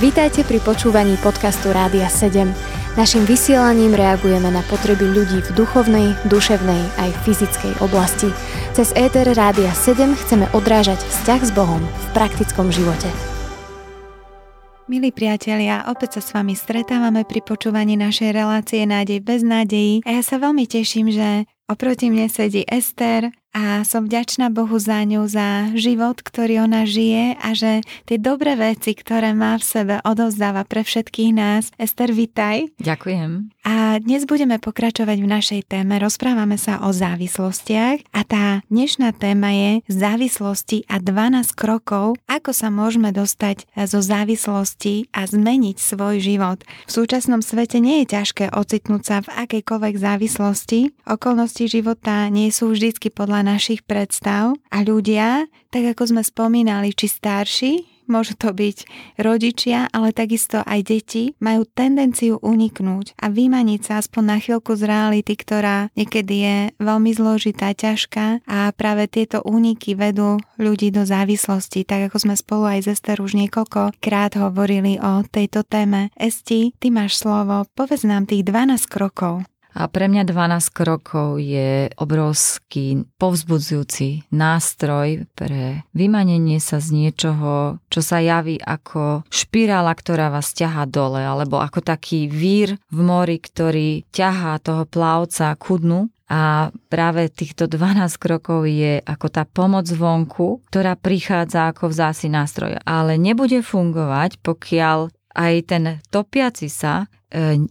Vítajte pri počúvaní podcastu Rádia 7. Naším vysielaním reagujeme na potreby ľudí v duchovnej, duševnej aj fyzickej oblasti. Cez ETR Rádia 7 chceme odrážať vzťah s Bohom v praktickom živote. Milí priatelia, opäť sa s vami stretávame pri počúvaní našej relácie Nádej bez nádejí a ja sa veľmi teším, že oproti mne sedí Ester, a som vďačná Bohu za ňu, za život, ktorý ona žije a že tie dobré veci, ktoré má v sebe, odovzdáva pre všetkých nás. Ester, vitaj. Ďakujem. A dnes budeme pokračovať v našej téme. Rozprávame sa o závislostiach a tá dnešná téma je závislosti a 12 krokov, ako sa môžeme dostať zo závislosti a zmeniť svoj život. V súčasnom svete nie je ťažké ocitnúť sa v akejkoľvek závislosti. Okolnosti života nie sú vždycky podľa našich predstav a ľudia, tak ako sme spomínali, či starší, môžu to byť rodičia, ale takisto aj deti, majú tendenciu uniknúť a vymaniť sa aspoň na chvíľku z reality, ktorá niekedy je veľmi zložitá, ťažká a práve tieto úniky vedú ľudí do závislosti, tak ako sme spolu aj z Ester už niekoľkokrát hovorili o tejto téme. Esti, ty máš slovo, povedz nám tých 12 krokov. A pre mňa 12 krokov je obrovský povzbudzujúci nástroj pre vymanenie sa z niečoho, čo sa javí ako špirála, ktorá vás ťahá dole, alebo ako taký vír v mori, ktorý ťahá toho plavca ku dnu a práve týchto 12 krokov je ako tá pomoc vonku, ktorá prichádza ako vzási nástroj. Ale nebude fungovať, pokiaľ aj ten topiaci sa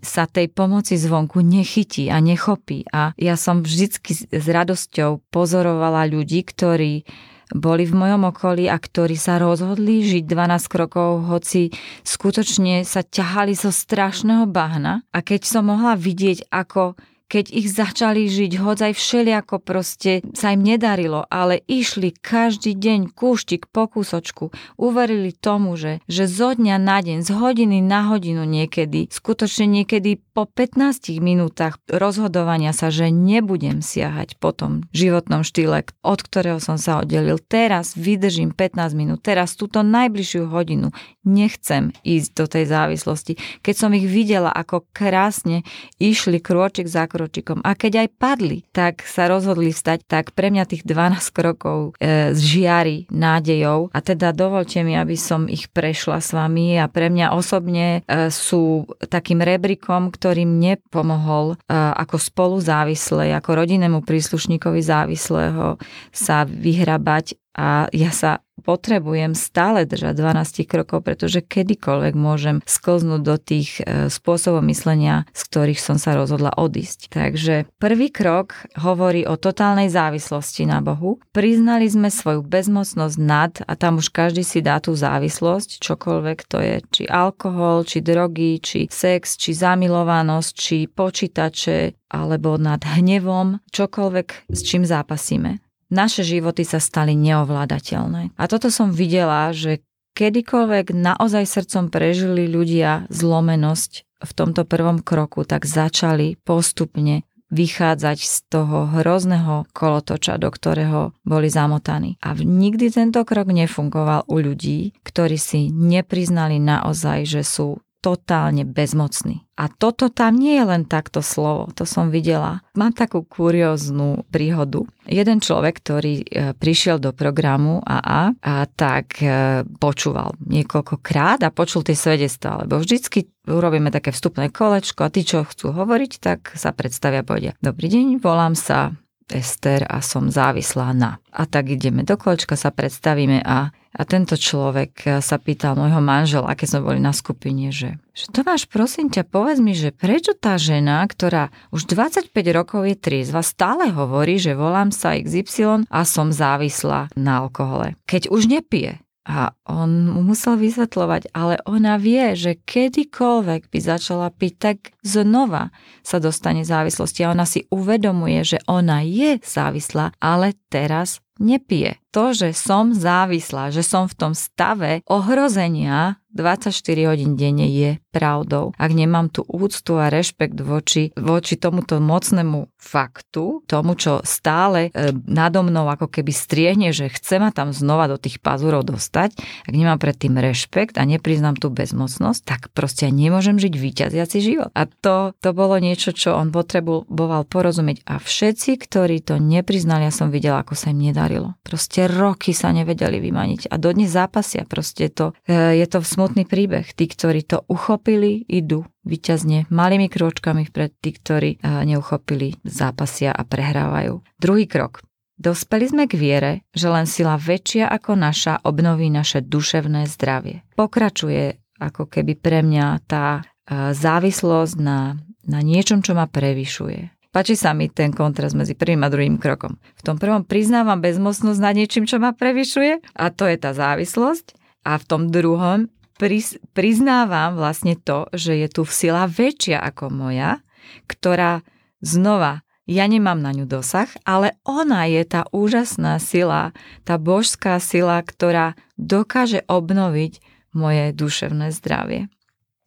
sa tej pomoci zvonku nechytí a nechopí. A ja som vždycky s radosťou pozorovala ľudí, ktorí boli v mojom okolí a ktorí sa rozhodli žiť 12 krokov, hoci skutočne sa ťahali zo strašného bahna. A keď som mohla vidieť, ako keď ich začali žiť, hodzaj všeliako proste sa im nedarilo, ale išli každý deň kúštik po kúsočku, uverili tomu, že, že zo dňa na deň, z hodiny na hodinu niekedy, skutočne niekedy po 15 minútach rozhodovania sa, že nebudem siahať po tom životnom štýle, od ktorého som sa oddelil. Teraz vydržím 15 minút, teraz túto najbližšiu hodinu nechcem ísť do tej závislosti. Keď som ich videla, ako krásne išli krôčik za krôčik, kročikom. A keď aj padli, tak sa rozhodli vstať, tak pre mňa tých 12 krokov e, žiari nádejou. A teda dovolte mi, aby som ich prešla s vami a pre mňa osobne e, sú takým rebrikom, ktorý mne pomohol e, ako spolu závislej, ako rodinnému príslušníkovi závislého sa vyhrabať a ja sa potrebujem stále držať 12 krokov, pretože kedykoľvek môžem sklznúť do tých e, spôsobov myslenia, z ktorých som sa rozhodla odísť. Takže prvý krok hovorí o totálnej závislosti na Bohu. Priznali sme svoju bezmocnosť nad, a tam už každý si dá tú závislosť, čokoľvek to je, či alkohol, či drogy, či sex, či zamilovanosť, či počítače, alebo nad hnevom, čokoľvek, s čím zápasíme naše životy sa stali neovládateľné. A toto som videla, že kedykoľvek naozaj srdcom prežili ľudia zlomenosť v tomto prvom kroku, tak začali postupne vychádzať z toho hrozného kolotoča, do ktorého boli zamotaní. A nikdy tento krok nefungoval u ľudí, ktorí si nepriznali naozaj, že sú totálne bezmocný. A toto tam nie je len takto slovo, to som videla. Mám takú kurióznu príhodu. Jeden človek, ktorý e, prišiel do programu AA, a tak e, počúval niekoľkokrát a počul tie svedectvá, lebo vždycky urobíme také vstupné kolečko a tí, čo chcú hovoriť, tak sa predstavia a povedia. Dobrý deň, volám sa Ester a som závislá na. A tak ideme do kolečka, sa predstavíme a, a tento človek sa pýtal môjho manžela, keď sme boli na skupine, že, že to máš prosím ťa, povedz mi, že prečo tá žena, ktorá už 25 rokov je triezva, stále hovorí, že volám sa XY a som závislá na alkohole. Keď už nepije, a on mu musel vysvetľovať, ale ona vie, že kedykoľvek by začala piť, tak znova sa dostane závislosti a ona si uvedomuje, že ona je závislá, ale teraz nepije. To, že som závislá, že som v tom stave ohrozenia 24 hodín denne je pravdou. Ak nemám tú úctu a rešpekt voči, voči tomuto mocnému faktu, tomu, čo stále e, nado mnou ako keby striehne, že chce ma tam znova do tých pazúrov dostať, ak nemám predtým rešpekt a nepriznám tú bezmocnosť, tak proste nemôžem žiť vyťaziaci život. A to, to bolo niečo, čo on potreboval porozumieť. A všetci, ktorí to nepriznali, ja som videla, ako sa im nedarilo. Proste roky sa nevedeli vymaniť a dodnes zápasia. Proste to, e, je to smutný príbeh. Tí, ktorí to uchopili, idú vyťazne malými kročkami vpred tí, ktorí eh, neuchopili, zápasia a prehrávajú. Druhý krok. Dospeli sme k viere, že len sila väčšia ako naša obnoví naše duševné zdravie. Pokračuje ako keby pre mňa tá eh, závislosť na, na niečom, čo ma prevyšuje. Páči sa mi ten kontrast medzi prvým a druhým krokom. V tom prvom priznávam bezmocnosť nad niečím, čo ma prevyšuje a to je tá závislosť. A v tom druhom priz, priznávam vlastne to, že je tu sila väčšia ako moja, ktorá znova, ja nemám na ňu dosah, ale ona je tá úžasná sila, tá božská sila, ktorá dokáže obnoviť moje duševné zdravie.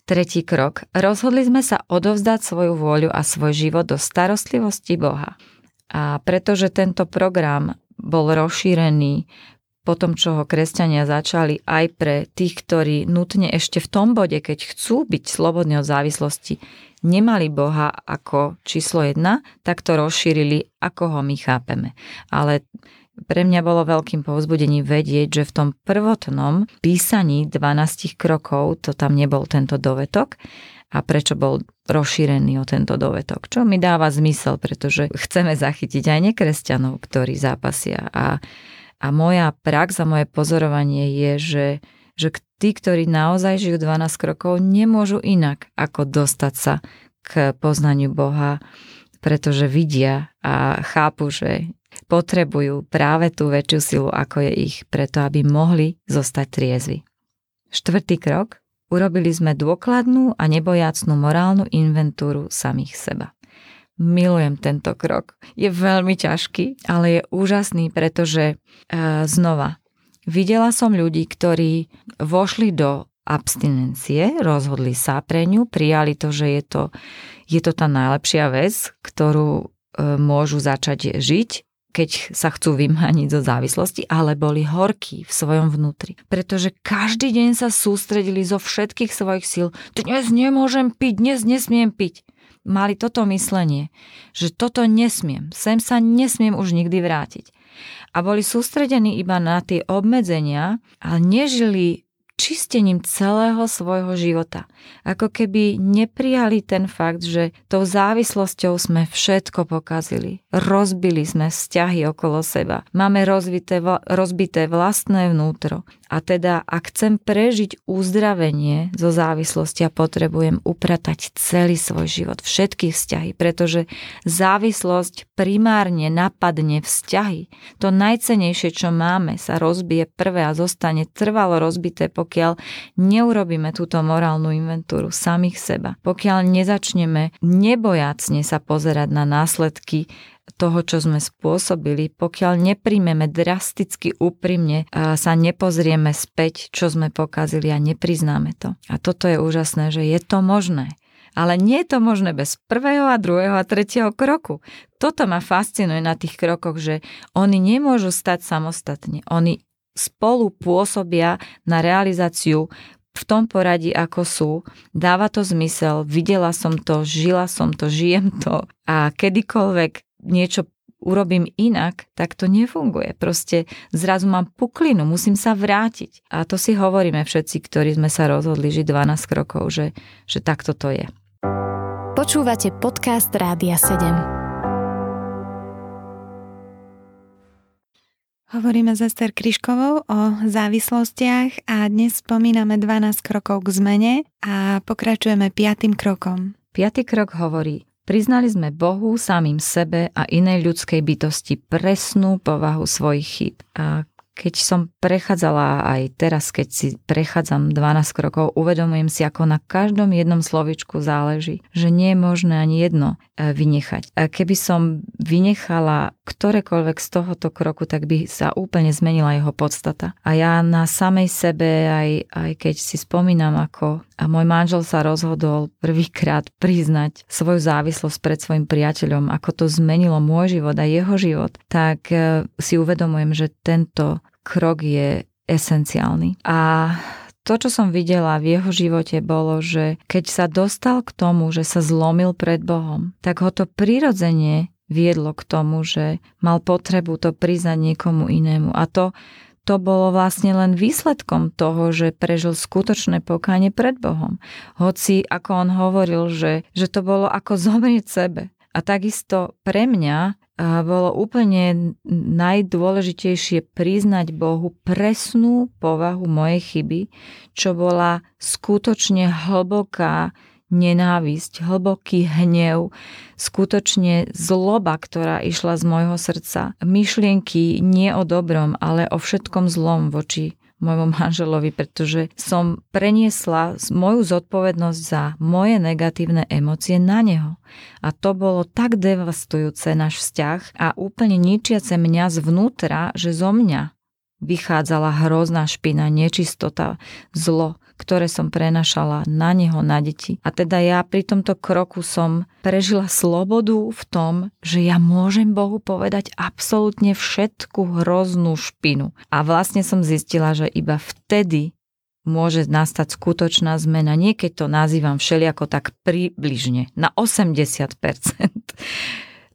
Tretí krok. Rozhodli sme sa odovzdať svoju vôľu a svoj život do starostlivosti Boha. A pretože tento program bol rozšírený po tom, čo ho kresťania začali aj pre tých, ktorí nutne ešte v tom bode, keď chcú byť slobodní od závislosti, nemali Boha ako číslo jedna, tak to rozšírili, ako ho my chápeme. Ale pre mňa bolo veľkým povzbudením vedieť, že v tom prvotnom písaní 12 krokov to tam nebol tento dovetok a prečo bol rozšírený o tento dovetok. Čo mi dáva zmysel, pretože chceme zachytiť aj nekresťanov, ktorí zápasia a a moja prax a moje pozorovanie je, že, že tí, ktorí naozaj žijú 12 krokov, nemôžu inak ako dostať sa k poznaniu Boha, pretože vidia a chápu, že potrebujú práve tú väčšiu silu, ako je ich, preto aby mohli zostať triezvi. Štvrtý krok. Urobili sme dôkladnú a nebojácnú morálnu inventúru samých seba. Milujem tento krok. Je veľmi ťažký, ale je úžasný, pretože e, znova, videla som ľudí, ktorí vošli do abstinencie, rozhodli sa pre ňu, prijali to, že je to, je to tá najlepšia vec, ktorú e, môžu začať žiť, keď sa chcú vymaniť zo závislosti, ale boli horkí v svojom vnútri. Pretože každý deň sa sústredili zo všetkých svojich síl. Dnes nemôžem piť, dnes nesmiem piť mali toto myslenie, že toto nesmiem, sem sa nesmiem už nikdy vrátiť. A boli sústredení iba na tie obmedzenia, ale nežili čistením celého svojho života. Ako keby neprijali ten fakt, že tou závislosťou sme všetko pokazili. Rozbili sme vzťahy okolo seba. Máme rozbité, rozbité vlastné vnútro. A teda, ak chcem prežiť uzdravenie zo závislosti a potrebujem upratať celý svoj život, všetky vzťahy, pretože závislosť primárne napadne vzťahy. To najcenejšie, čo máme, sa rozbije prvé a zostane trvalo rozbité, pokiaľ neurobíme túto morálnu inventúru samých seba. Pokiaľ nezačneme nebojacne sa pozerať na následky toho, čo sme spôsobili, pokiaľ nepríjmeme drasticky úprimne sa nepozrieme späť, čo sme pokazili a nepriznáme to. A toto je úžasné, že je to možné. Ale nie je to možné bez prvého a druhého a tretieho kroku. Toto ma fascinuje na tých krokoch, že oni nemôžu stať samostatne. Oni spolu pôsobia na realizáciu v tom poradí, ako sú. Dáva to zmysel, videla som to, žila som to, žijem to a kedykoľvek niečo urobím inak, tak to nefunguje. Proste zrazu mám puklinu, musím sa vrátiť. A to si hovoríme všetci, ktorí sme sa rozhodli žiť 12 krokov, že, že takto to je. Počúvate podcast Rádia 7. Hovoríme s Ester Kryškovou o závislostiach a dnes spomíname 12 krokov k zmene a pokračujeme piatým krokom. Piatý krok hovorí Priznali sme Bohu, samým sebe a inej ľudskej bytosti presnú povahu svojich chýb. A keď som prechádzala aj teraz, keď si prechádzam 12 krokov, uvedomujem si, ako na každom jednom slovičku záleží, že nie je možné ani jedno e, vynechať. A keby som vynechala ktorékoľvek z tohoto kroku, tak by sa úplne zmenila jeho podstata. A ja na samej sebe, aj, aj keď si spomínam, ako a môj manžel sa rozhodol prvýkrát priznať svoju závislosť pred svojim priateľom, ako to zmenilo môj život a jeho život, tak e, si uvedomujem, že tento krok je esenciálny. A to, čo som videla v jeho živote, bolo, že keď sa dostal k tomu, že sa zlomil pred Bohom, tak ho to prirodzene viedlo k tomu, že mal potrebu to priznať niekomu inému. A to, to bolo vlastne len výsledkom toho, že prežil skutočné pokánie pred Bohom. Hoci, ako on hovoril, že, že to bolo ako zomrieť sebe. A takisto pre mňa bolo úplne najdôležitejšie priznať Bohu presnú povahu mojej chyby, čo bola skutočne hlboká nenávisť, hlboký hnev, skutočne zloba, ktorá išla z môjho srdca. Myšlienky nie o dobrom, ale o všetkom zlom voči môjmu manželovi, pretože som preniesla moju zodpovednosť za moje negatívne emócie na neho. A to bolo tak devastujúce náš vzťah a úplne ničiace mňa zvnútra, že zo mňa vychádzala hrozná špina, nečistota, zlo ktoré som prenašala na neho, na deti. A teda ja pri tomto kroku som prežila slobodu v tom, že ja môžem Bohu povedať absolútne všetku hroznú špinu. A vlastne som zistila, že iba vtedy môže nastať skutočná zmena. Niekedy to nazývam všeliako tak približne, na 80%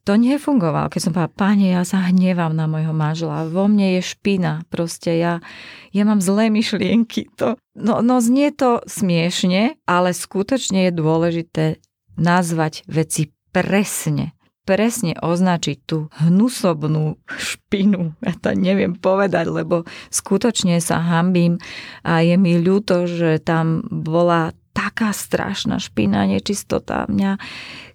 to nefungovalo. Keď som povedala, páne, ja sa hnevám na môjho manžela, vo mne je špina, proste ja, ja mám zlé myšlienky. To, no, no znie to smiešne, ale skutočne je dôležité nazvať veci presne presne označiť tú hnusobnú špinu. Ja to neviem povedať, lebo skutočne sa hambím a je mi ľúto, že tam bola taká strašná špina, nečistota. Mňa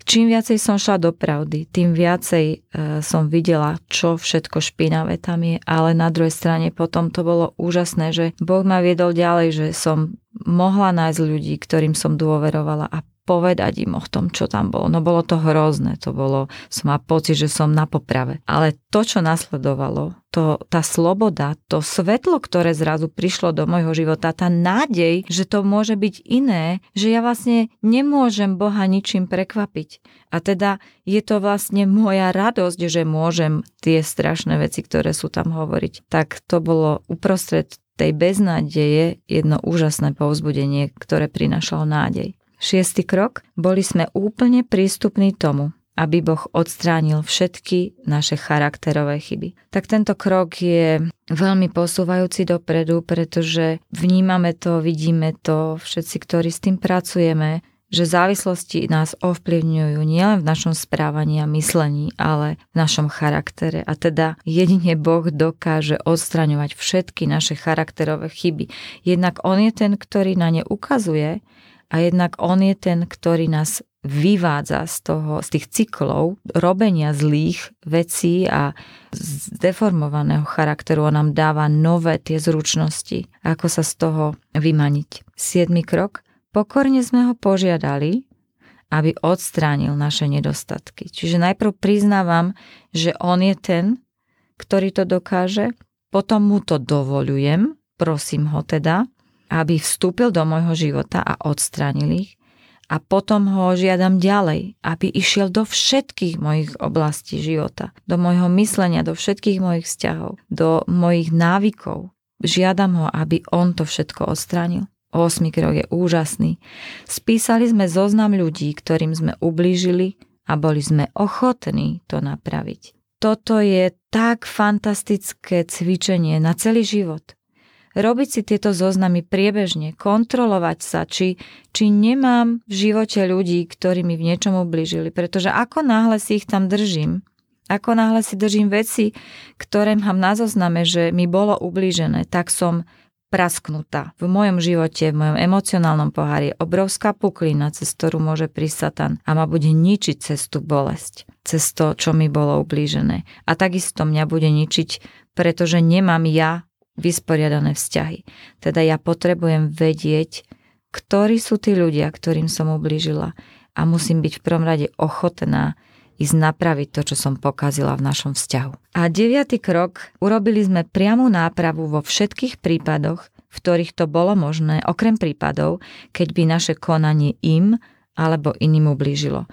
Čím viacej som šla do pravdy, tým viacej e, som videla, čo všetko špinavé tam je, ale na druhej strane potom to bolo úžasné, že Boh ma viedol ďalej, že som mohla nájsť ľudí, ktorým som dôverovala a povedať im o tom, čo tam bolo. No bolo to hrozné, to bolo, som mal pocit, že som na poprave. Ale to, čo nasledovalo, to, tá sloboda, to svetlo, ktoré zrazu prišlo do môjho života, tá nádej, že to môže byť iné, že ja vlastne nemôžem Boha ničím prekvapiť. A teda je to vlastne moja radosť, že môžem tie strašné veci, ktoré sú tam hovoriť. Tak to bolo uprostred tej beznádeje jedno úžasné povzbudenie, ktoré prinašalo nádej. Šiestý krok. Boli sme úplne prístupní tomu, aby Boh odstránil všetky naše charakterové chyby. Tak tento krok je veľmi posúvajúci dopredu, pretože vnímame to, vidíme to, všetci, ktorí s tým pracujeme, že závislosti nás ovplyvňujú nielen v našom správaní a myslení, ale v našom charaktere. A teda jedine Boh dokáže odstraňovať všetky naše charakterové chyby. Jednak On je ten, ktorý na ne ukazuje a jednak on je ten, ktorý nás vyvádza z, toho, z tých cyklov robenia zlých vecí a z deformovaného charakteru. On nám dáva nové tie zručnosti, ako sa z toho vymaniť. Siedmy krok. Pokorne sme ho požiadali, aby odstránil naše nedostatky. Čiže najprv priznávam, že on je ten, ktorý to dokáže, potom mu to dovolujem, prosím ho teda, aby vstúpil do môjho života a odstránil ich a potom ho žiadam ďalej, aby išiel do všetkých mojich oblastí života, do môjho myslenia, do všetkých mojich vzťahov, do mojich návykov. Žiadam ho, aby on to všetko odstránil. 8 krok je úžasný. Spísali sme zoznam ľudí, ktorým sme ublížili a boli sme ochotní to napraviť. Toto je tak fantastické cvičenie na celý život robiť si tieto zoznamy priebežne, kontrolovať sa, či, či nemám v živote ľudí, ktorí mi v niečom ubližili. Pretože ako náhle si ich tam držím, ako náhle si držím veci, ktoré mám na zozname, že mi bolo ublížené, tak som prasknutá. V mojom živote, v mojom emocionálnom pohári je obrovská puklina, cez ktorú môže prísť Satan a ma bude ničiť cez tú bolesť, cez to, čo mi bolo ublížené. A takisto mňa bude ničiť, pretože nemám ja vysporiadané vzťahy. Teda ja potrebujem vedieť, ktorí sú tí ľudia, ktorým som ublížila a musím byť v prvom rade ochotná ísť napraviť to, čo som pokazila v našom vzťahu. A deviatý krok, urobili sme priamu nápravu vo všetkých prípadoch, v ktorých to bolo možné, okrem prípadov, keď by naše konanie im alebo iným ublížilo.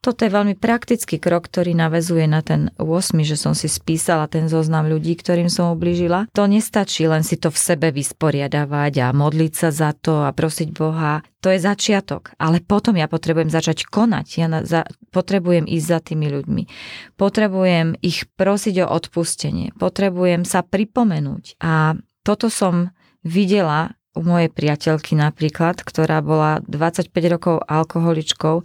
Toto je veľmi praktický krok, ktorý navezuje na ten 8, že som si spísala ten zoznam ľudí, ktorým som ublížila. To nestačí len si to v sebe vysporiadavať a modliť sa za to a prosiť Boha. To je začiatok, ale potom ja potrebujem začať konať. Ja na, za, potrebujem ísť za tými ľuďmi. Potrebujem ich prosiť o odpustenie. Potrebujem sa pripomenúť. A toto som videla u mojej priateľky napríklad, ktorá bola 25 rokov alkoholičkou,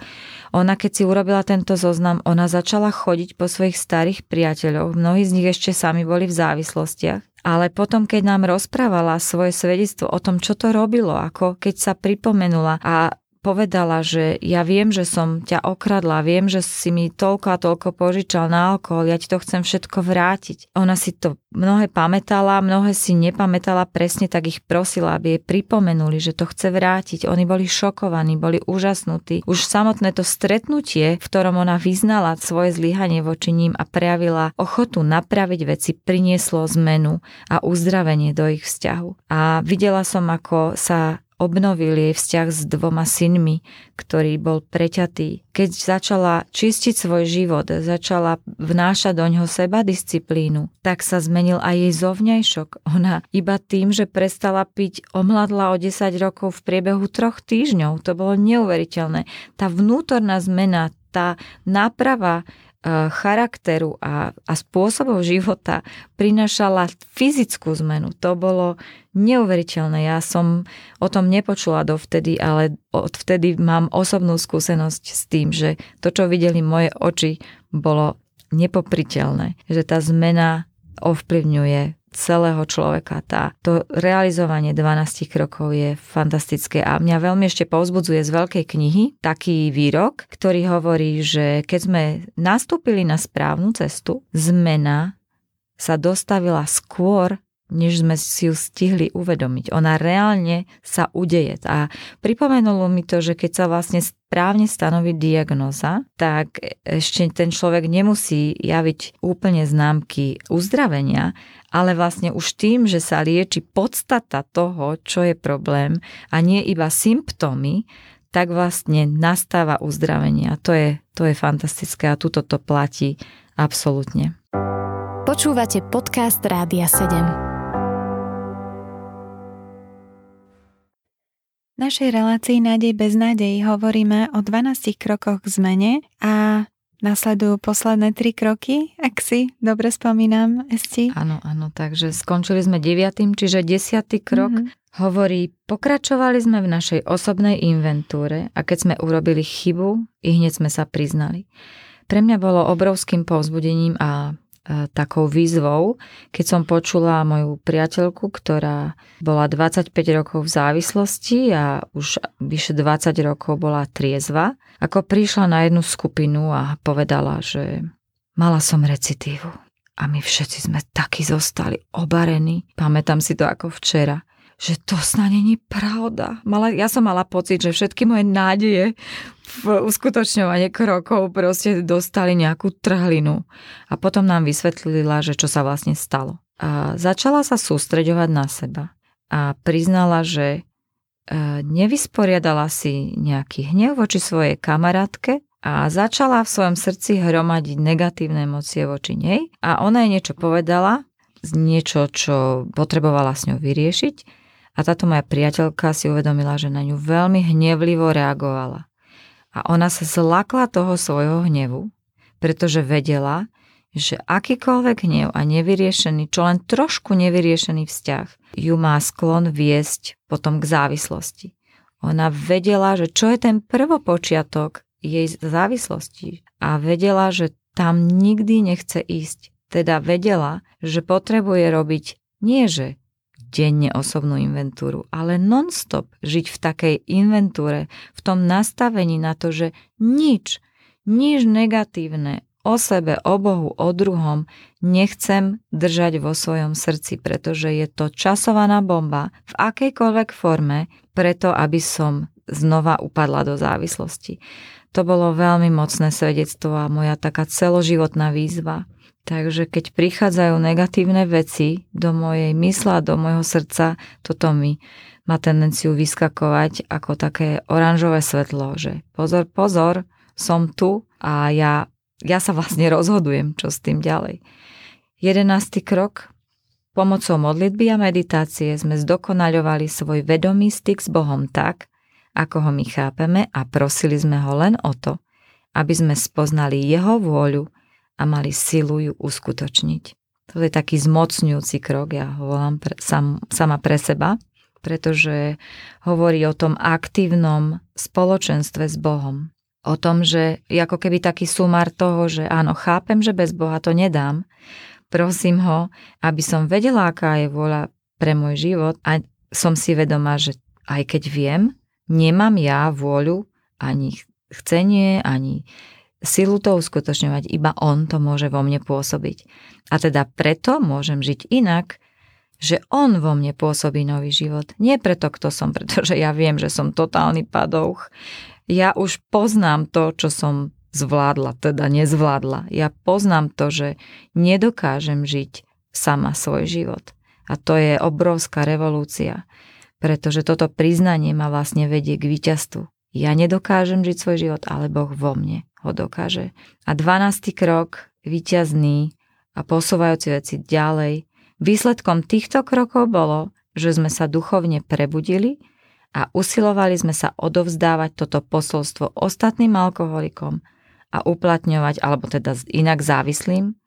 ona keď si urobila tento zoznam, ona začala chodiť po svojich starých priateľov, mnohí z nich ešte sami boli v závislostiach, ale potom, keď nám rozprávala svoje svedectvo o tom, čo to robilo, ako keď sa pripomenula a povedala, že ja viem, že som ťa okradla, viem, že si mi toľko a toľko požičal na alkohol, ja ti to chcem všetko vrátiť. Ona si to mnohé pamätala, mnohé si nepamätala presne, tak ich prosila, aby jej pripomenuli, že to chce vrátiť. Oni boli šokovaní, boli úžasnutí. Už samotné to stretnutie, v ktorom ona vyznala svoje zlyhanie voči ním a prejavila ochotu napraviť veci, prinieslo zmenu a uzdravenie do ich vzťahu. A videla som, ako sa obnovil jej vzťah s dvoma synmi, ktorý bol preťatý. Keď začala čistiť svoj život, začala vnášať do ňoho seba disciplínu, tak sa zmenil aj jej zovňajšok. Ona iba tým, že prestala piť, omladla o 10 rokov v priebehu troch týždňov. To bolo neuveriteľné. Tá vnútorná zmena, tá náprava charakteru a, a spôsobov života prinašala fyzickú zmenu. To bolo neuveriteľné. Ja som o tom nepočula dovtedy, ale odvtedy mám osobnú skúsenosť s tým, že to, čo videli moje oči, bolo nepopriteľné. Že tá zmena ovplyvňuje celého človeka. Tá, to realizovanie 12 krokov je fantastické a mňa veľmi ešte povzbudzuje z veľkej knihy taký výrok, ktorý hovorí, že keď sme nastúpili na správnu cestu, zmena sa dostavila skôr, než sme si ju stihli uvedomiť. Ona reálne sa udeje. A pripomenulo mi to, že keď sa vlastne správne stanoví diagnoza, tak ešte ten človek nemusí javiť úplne známky uzdravenia, ale vlastne už tým, že sa lieči podstata toho, čo je problém a nie iba symptómy, tak vlastne nastáva uzdravenie. A to je, to je fantastické a tuto to platí absolútne. Počúvate podcast Rádia 7. V našej relácii Nádej bez nádej hovoríme o 12 krokoch k zmene a nasledujú posledné tri kroky, ak si dobre spomínam, Esti. Áno, áno, takže skončili sme deviatým, čiže desiatý krok mm-hmm. hovorí, pokračovali sme v našej osobnej inventúre a keď sme urobili chybu, i hneď sme sa priznali. Pre mňa bolo obrovským povzbudením a takou výzvou, keď som počula moju priateľku, ktorá bola 25 rokov v závislosti a už vyše 20 rokov bola triezva, ako prišla na jednu skupinu a povedala, že mala som recitívu. A my všetci sme takí zostali obarení. Pamätám si to ako včera že to snad není pravda. Mala, ja som mala pocit, že všetky moje nádeje v uskutočňovanie krokov proste dostali nejakú trhlinu. A potom nám vysvetlila, že čo sa vlastne stalo. A začala sa sústreďovať na seba a priznala, že e, nevysporiadala si nejaký hnev voči svojej kamarátke a začala v svojom srdci hromadiť negatívne emócie voči nej a ona jej niečo povedala, niečo, čo potrebovala s ňou vyriešiť a táto moja priateľka si uvedomila, že na ňu veľmi hnevlivo reagovala. A ona sa zlakla toho svojho hnevu, pretože vedela, že akýkoľvek hnev a nevyriešený, čo len trošku nevyriešený vzťah, ju má sklon viesť potom k závislosti. Ona vedela, že čo je ten prvopočiatok jej závislosti a vedela, že tam nikdy nechce ísť. Teda vedela, že potrebuje robiť nie, že denne osobnú inventúru, ale non-stop žiť v takej inventúre, v tom nastavení na to, že nič, nič negatívne o sebe, o Bohu, o druhom nechcem držať vo svojom srdci, pretože je to časovaná bomba v akejkoľvek forme, preto aby som znova upadla do závislosti. To bolo veľmi mocné svedectvo a moja taká celoživotná výzva. Takže keď prichádzajú negatívne veci do mojej mysle a do môjho srdca, toto mi má tendenciu vyskakovať ako také oranžové svetlo, že pozor, pozor, som tu a ja, ja sa vlastne rozhodujem, čo s tým ďalej. Jedenácty krok. Pomocou modlitby a meditácie sme zdokonaľovali svoj vedomý styk s Bohom tak, ako ho my chápeme a prosili sme ho len o to, aby sme spoznali jeho vôľu a mali silu ju uskutočniť. To je taký zmocňujúci krok, ja ho volám pre, sam, sama pre seba, pretože hovorí o tom aktívnom spoločenstve s Bohom. O tom, že ako keby taký sumár toho, že áno, chápem, že bez Boha to nedám, Prosím ho, aby som vedela, aká je vôľa pre môj život a som si vedomá, že aj keď viem, nemám ja vôľu ani chcenie, ani silu to uskutočňovať, iba on to môže vo mne pôsobiť. A teda preto môžem žiť inak, že on vo mne pôsobí nový život. Nie preto, kto som, pretože ja viem, že som totálny padouch. Ja už poznám to, čo som zvládla, teda nezvládla. Ja poznám to, že nedokážem žiť sama svoj život. A to je obrovská revolúcia, pretože toto priznanie ma vlastne vedie k víťazstvu. Ja nedokážem žiť svoj život, ale Boh vo mne ho dokáže. A 12. krok, víťazný a posúvajúci veci ďalej. Výsledkom týchto krokov bolo, že sme sa duchovne prebudili a usilovali sme sa odovzdávať toto posolstvo ostatným alkoholikom a uplatňovať, alebo teda inak závislým,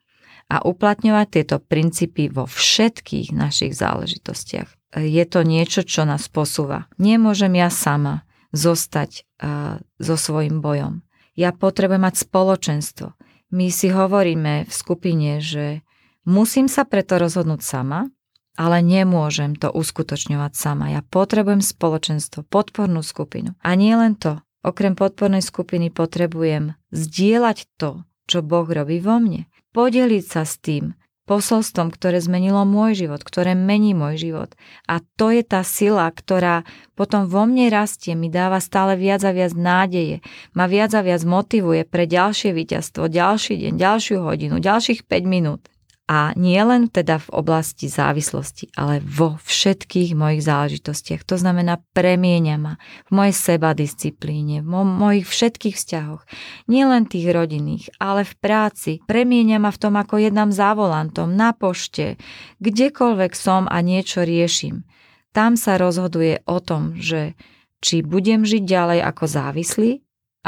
a uplatňovať tieto princípy vo všetkých našich záležitostiach. Je to niečo, čo nás posúva. Nemôžem ja sama zostať uh, so svojím bojom. Ja potrebujem mať spoločenstvo. My si hovoríme v skupine, že musím sa preto rozhodnúť sama, ale nemôžem to uskutočňovať sama. Ja potrebujem spoločenstvo, podpornú skupinu. A nie len to, Okrem podpornej skupiny potrebujem zdieľať to, čo Boh robí vo mne. Podeliť sa s tým posolstvom, ktoré zmenilo môj život, ktoré mení môj život. A to je tá sila, ktorá potom vo mne rastie, mi dáva stále viac a viac nádeje, ma viac a viac motivuje pre ďalšie víťazstvo, ďalší deň, ďalšiu hodinu, ďalších 5 minút. A nie len teda v oblasti závislosti, ale vo všetkých mojich záležitostiach. To znamená premieňa ma v mojej sebadisciplíne, v mo- mojich všetkých vzťahoch. Nie len tých rodinných, ale v práci. Premieňa ma v tom, ako jednám za volantom, na pošte, kdekoľvek som a niečo riešim. Tam sa rozhoduje o tom, že či budem žiť ďalej ako závislý,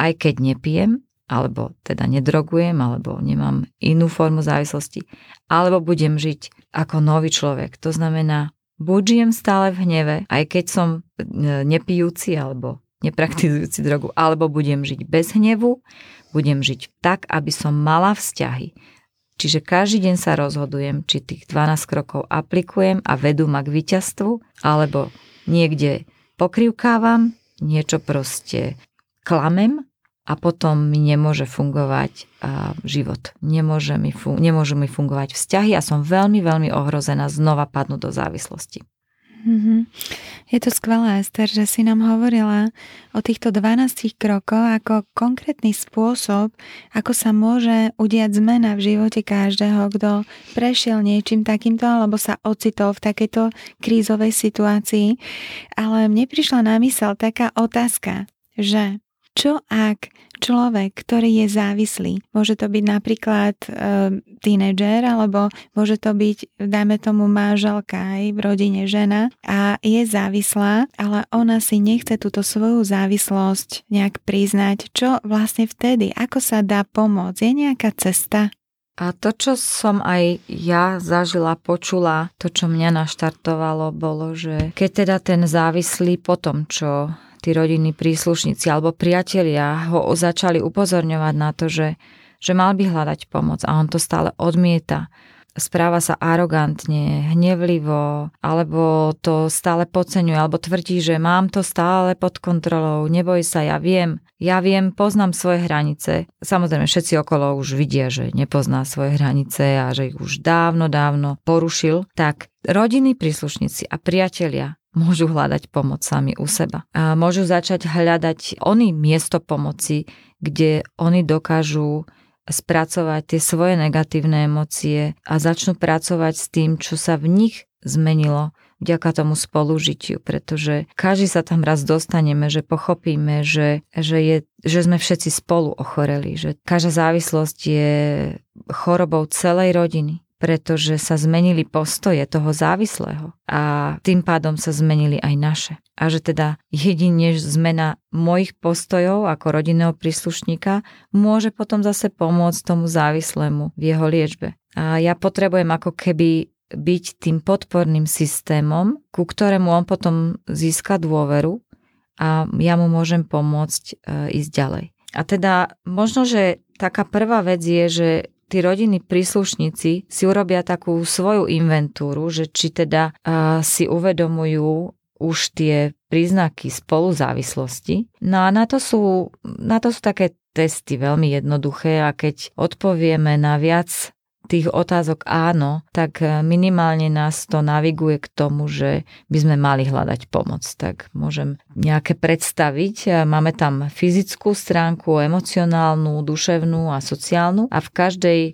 aj keď nepijem, alebo teda nedrogujem, alebo nemám inú formu závislosti, alebo budem žiť ako nový človek. To znamená, buď žijem stále v hneve, aj keď som e, nepijúci alebo nepraktizujúci drogu, alebo budem žiť bez hnevu, budem žiť tak, aby som mala vzťahy. Čiže každý deň sa rozhodujem, či tých 12 krokov aplikujem a vedú ma k víťazstvu, alebo niekde pokrivkávam, niečo proste klamem a potom mi nemôže fungovať život. Nemôže mi, fun- nemôžu mi fungovať vzťahy a som veľmi, veľmi ohrozená znova padnúť do závislosti. Mm-hmm. Je to skvelé, Ester, že si nám hovorila o týchto 12 krokoch ako konkrétny spôsob, ako sa môže udiať zmena v živote každého, kto prešiel niečím takýmto alebo sa ocitol v takejto krízovej situácii. Ale mne prišla na mysel taká otázka, že čo ak človek, ktorý je závislý, môže to byť napríklad e, tínedžer, alebo môže to byť, dajme tomu, manželka aj v rodine žena a je závislá, ale ona si nechce túto svoju závislosť nejak priznať. Čo vlastne vtedy? Ako sa dá pomôcť? Je nejaká cesta? A to, čo som aj ja zažila, počula, to, čo mňa naštartovalo, bolo, že keď teda ten závislý po tom, čo tí rodinní príslušníci alebo priatelia ho začali upozorňovať na to, že, že mal by hľadať pomoc a on to stále odmieta. Správa sa arogantne, hnevlivo, alebo to stále podceňuje, alebo tvrdí, že mám to stále pod kontrolou, neboj sa, ja viem, ja viem, poznám svoje hranice. Samozrejme, všetci okolo už vidia, že nepozná svoje hranice a že ich už dávno, dávno porušil. Tak rodiny príslušníci a priatelia môžu hľadať pomoc sami u seba. A môžu začať hľadať oni miesto pomoci, kde oni dokážu spracovať tie svoje negatívne emócie a začnú pracovať s tým, čo sa v nich zmenilo vďaka tomu spolužitiu, pretože každý sa tam raz dostaneme, že pochopíme, že, že, je, že sme všetci spolu ochoreli, že každá závislosť je chorobou celej rodiny pretože sa zmenili postoje toho závislého a tým pádom sa zmenili aj naše. A že teda jedine zmena mojich postojov ako rodinného príslušníka môže potom zase pomôcť tomu závislému v jeho liečbe. A ja potrebujem ako keby byť tým podporným systémom, ku ktorému on potom získa dôveru a ja mu môžem pomôcť e, ísť ďalej. A teda možno, že taká prvá vec je, že tí rodinní príslušníci si urobia takú svoju inventúru, že či teda uh, si uvedomujú už tie príznaky spoluzávislosti. No a na to sú, na to sú také testy veľmi jednoduché a keď odpovieme na viac tých otázok áno, tak e, minimálne nás to naviguje k tomu, že by sme mali hľadať pomoc. Tak môžem nejaké predstaviť. E, máme tam fyzickú stránku, emocionálnu, duševnú a sociálnu a v každej e,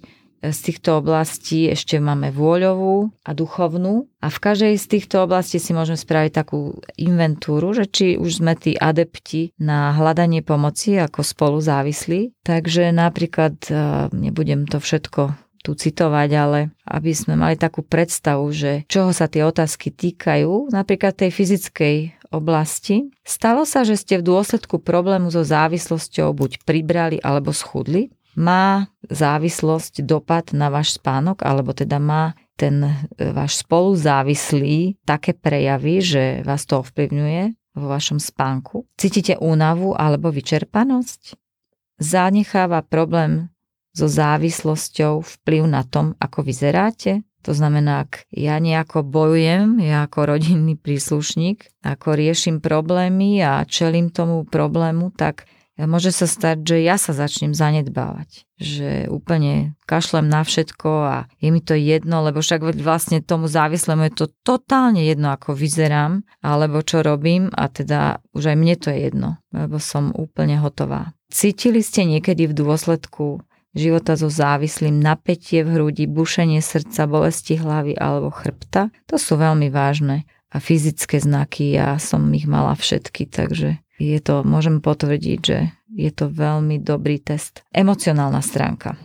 z týchto oblastí ešte máme vôľovú a duchovnú a v každej z týchto oblastí si môžeme spraviť takú inventúru, že či už sme tí adepti na hľadanie pomoci ako spolu závislí. Takže napríklad nebudem to všetko tu citovať, ale aby sme mali takú predstavu, že čoho sa tie otázky týkajú, napríklad tej fyzickej oblasti. Stalo sa, že ste v dôsledku problému so závislosťou buď pribrali alebo schudli? Má závislosť dopad na váš spánok, alebo teda má ten e, váš spoluzávislý také prejavy, že vás to ovplyvňuje vo vašom spánku? Cítite únavu alebo vyčerpanosť? Zanecháva problém so závislosťou vplyv na tom, ako vyzeráte? To znamená, ak ja nejako bojujem, ja ako rodinný príslušník, ako riešim problémy a čelím tomu problému, tak môže sa stať, že ja sa začnem zanedbávať. Že úplne kašlem na všetko a je mi to jedno, lebo však vlastne tomu závislému je to totálne jedno, ako vyzerám, alebo čo robím a teda už aj mne to je jedno, lebo som úplne hotová. Cítili ste niekedy v dôsledku života so závislým napätie v hrudi, bušenie srdca, bolesti hlavy alebo chrbta. To sú veľmi vážne a fyzické znaky. Ja som ich mala všetky, takže je to, môžem potvrdiť, že je to veľmi dobrý test. Emocionálna stránka.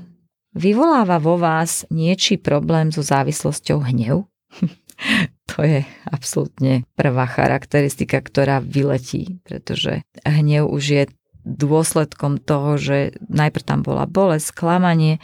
Vyvoláva vo vás niečí problém so závislosťou hnev? to je absolútne prvá charakteristika, ktorá vyletí, pretože hnev už je dôsledkom toho, že najprv tam bola bolesť, sklamanie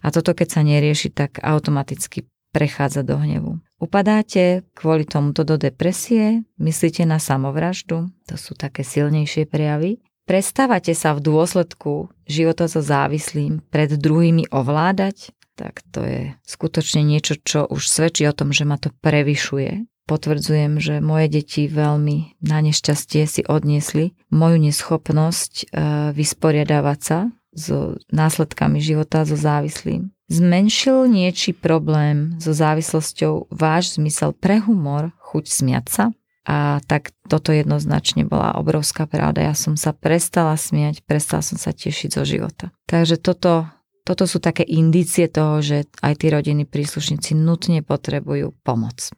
a toto keď sa nerieši, tak automaticky prechádza do hnevu. Upadáte kvôli tomuto do depresie, myslíte na samovraždu, to sú také silnejšie prejavy. Prestávate sa v dôsledku života so závislým pred druhými ovládať, tak to je skutočne niečo, čo už svedčí o tom, že ma to prevyšuje potvrdzujem, že moje deti veľmi na nešťastie si odniesli moju neschopnosť e, vysporiadávať sa so následkami života so závislým. Zmenšil niečí problém so závislosťou váš zmysel pre humor, chuť smiať sa? A tak toto jednoznačne bola obrovská pravda. Ja som sa prestala smiať, prestala som sa tešiť zo života. Takže toto, toto sú také indície toho, že aj tí rodiny príslušníci nutne potrebujú pomoc.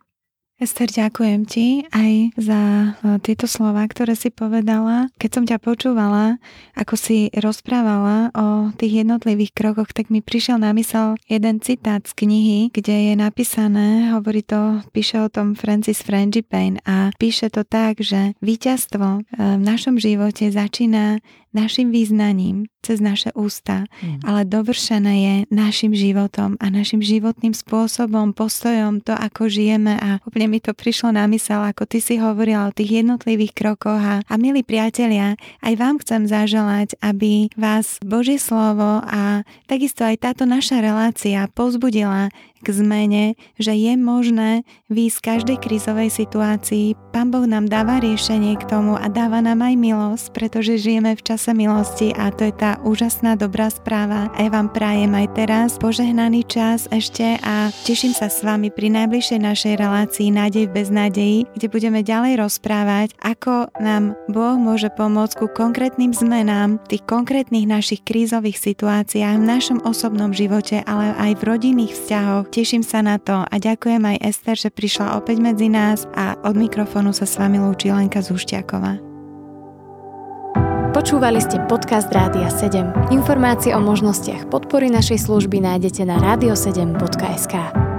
Ester, ďakujem ti aj za e, tieto slova, ktoré si povedala. Keď som ťa počúvala, ako si rozprávala o tých jednotlivých krokoch, tak mi prišiel na mysel jeden citát z knihy, kde je napísané, hovorí to, píše o tom Francis Frangipane a píše to tak, že víťazstvo e, v našom živote začína našim význaním cez naše ústa, mm. ale dovršené je našim životom a našim životným spôsobom, postojom, to ako žijeme a úplne mi to prišlo na mysel, ako ty si hovorila o tých jednotlivých krokoch a, a milí priatelia, aj vám chcem zaželať, aby vás Božie slovo a takisto aj táto naša relácia pozbudila k zmene, že je možné výjsť z každej krízovej situácii. Pán Boh nám dáva riešenie k tomu a dáva nám aj milosť, pretože žijeme v čase milosti a to je tá úžasná dobrá správa. A ja vám prajem aj teraz požehnaný čas ešte a teším sa s vami pri najbližšej našej relácii Nádej v beznádeji, kde budeme ďalej rozprávať, ako nám Boh môže pomôcť ku konkrétnym zmenám v tých konkrétnych našich krízových situáciách v našom osobnom živote, ale aj v rodinných vzťahoch. Teším sa na to a ďakujem aj Ester, že prišla opäť medzi nás a od mikrofónu sa s vami lúči Lenka Zušťaková. Počúvali ste podcast Rádia 7. Informácie o možnostiach podpory našej služby nájdete na radio7.sk.